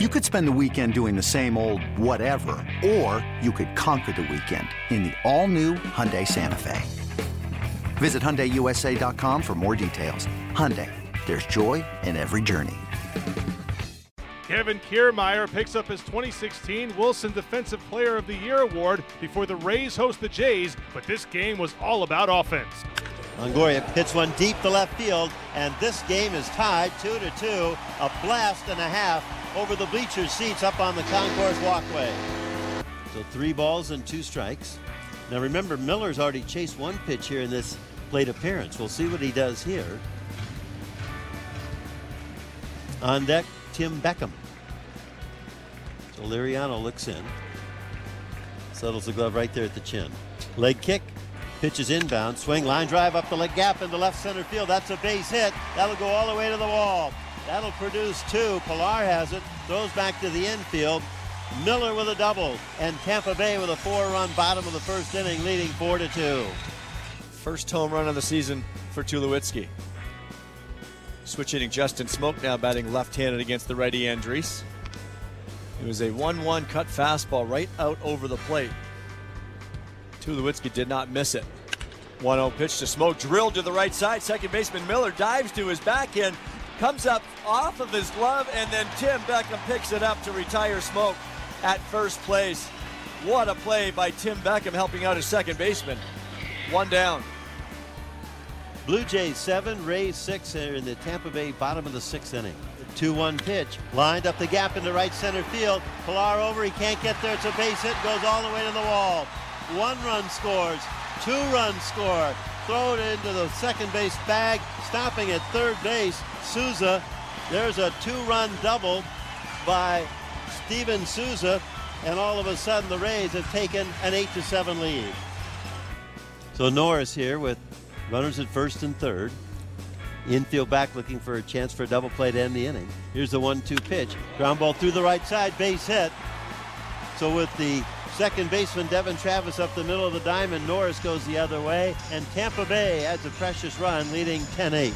You could spend the weekend doing the same old whatever, or you could conquer the weekend in the all-new Hyundai Santa Fe. Visit HyundaiUSA.com for more details. Hyundai, there's joy in every journey. Kevin Kiermaier picks up his 2016 Wilson Defensive Player of the Year award before the Rays host the Jays, but this game was all about offense. Longoria hits one deep to left field, and this game is tied 2 to 2. A blast and a half over the bleachers seats up on the concourse walkway. So three balls and two strikes. Now remember, Miller's already chased one pitch here in this plate appearance. We'll see what he does here. On deck, Tim Beckham. So Liriano looks in. Settles the glove right there at the chin. Leg kick. Pitches inbound. Swing, line drive up the leg gap into left center field. That's a base hit. That'll go all the way to the wall. That'll produce two. Pilar has it. Throws back to the infield. Miller with a double. And Tampa Bay with a four run bottom of the first inning, leading four to two. First home run of the season for Tulowitzki. Switch hitting Justin Smoak now batting left handed against the righty Andriese. It was a 1 1 cut fastball right out over the plate. Tulowitzki did not miss it. 1 0 pitch to Smoak, drilled to the right side. Second baseman Miller dives to his back end, comes up off of his glove, and then Tim Beckham picks it up to retire Smoak at first place. What a play by Tim Beckham helping out his second baseman. One down. Blue Jays seven, Rays six here in the Tampa Bay bottom of the sixth inning. 2-1 pitch, lined up the gap into right center field. Pilar over, he can't get there. It's a base hit, goes all the way to the wall. One run scores, two run score. Throw it into the second base bag, stopping at third base. Souza, there's a two-run double by Steven Souza, and all of a sudden the Rays have taken an 8 to 7 lead. So Norris here with runners at first and third. Infield back looking for a chance for a double play to end the inning. Here's the 1 2 pitch. Ground ball through the right side, base hit. So with the second baseman Devon Travis up the middle of the diamond, Norris goes the other way, and Tampa Bay adds a precious run, leading 10 8.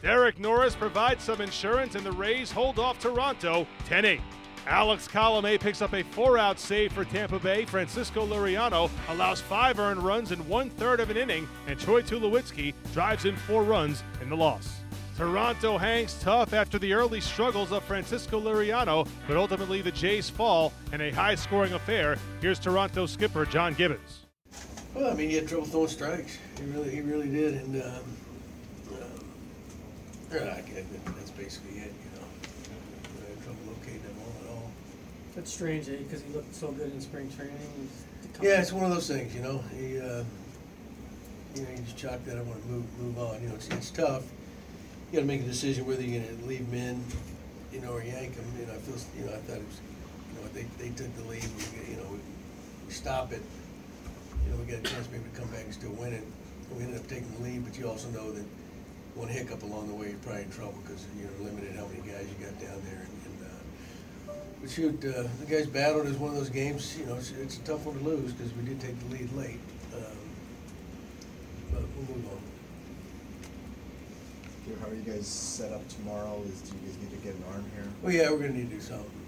Derek Norris provides some insurance, and the Rays hold off Toronto 10 8. Alex Colome picks up a four out save for Tampa Bay. Francisco Liriano allows five earned runs in one third of an inning, and Troy Tulowitzki drives in four runs in the loss. Toronto hangs tough after the early struggles of Francisco Liriano, but ultimately the Jays fall in a high scoring affair. Here's Toronto skipper John Gibbons. Well, I mean, he had trouble throwing strikes. He really, he really did, and um, um, yeah, that's basically it. You know, I had trouble locating them all at all. That's strange, eh? Because he looked so good in spring training. Yeah, it's one of those things. You know, he, uh, you know, you just chalk that up and move, move on. You know, it's, it's tough. Got to make a decision whether you're going to leave him in, you know, or yank him. You know, I feel, you know, I thought it was, you know, they, they took the lead. We, you know, we, we stop it. You know, we got a chance maybe to come back and still win it. We ended up taking the lead, but you also know that one hiccup along the way, you're probably in trouble because you're limited how many guys you got down there. And, and uh, but shoot, uh, the guys battled as one of those games. You know, it's, it's a tough one to lose because we did take the lead late. Um, but we'll move on. How are you guys set up tomorrow? Is do you guys need to get an arm here? Well, yeah, we're gonna need to do something.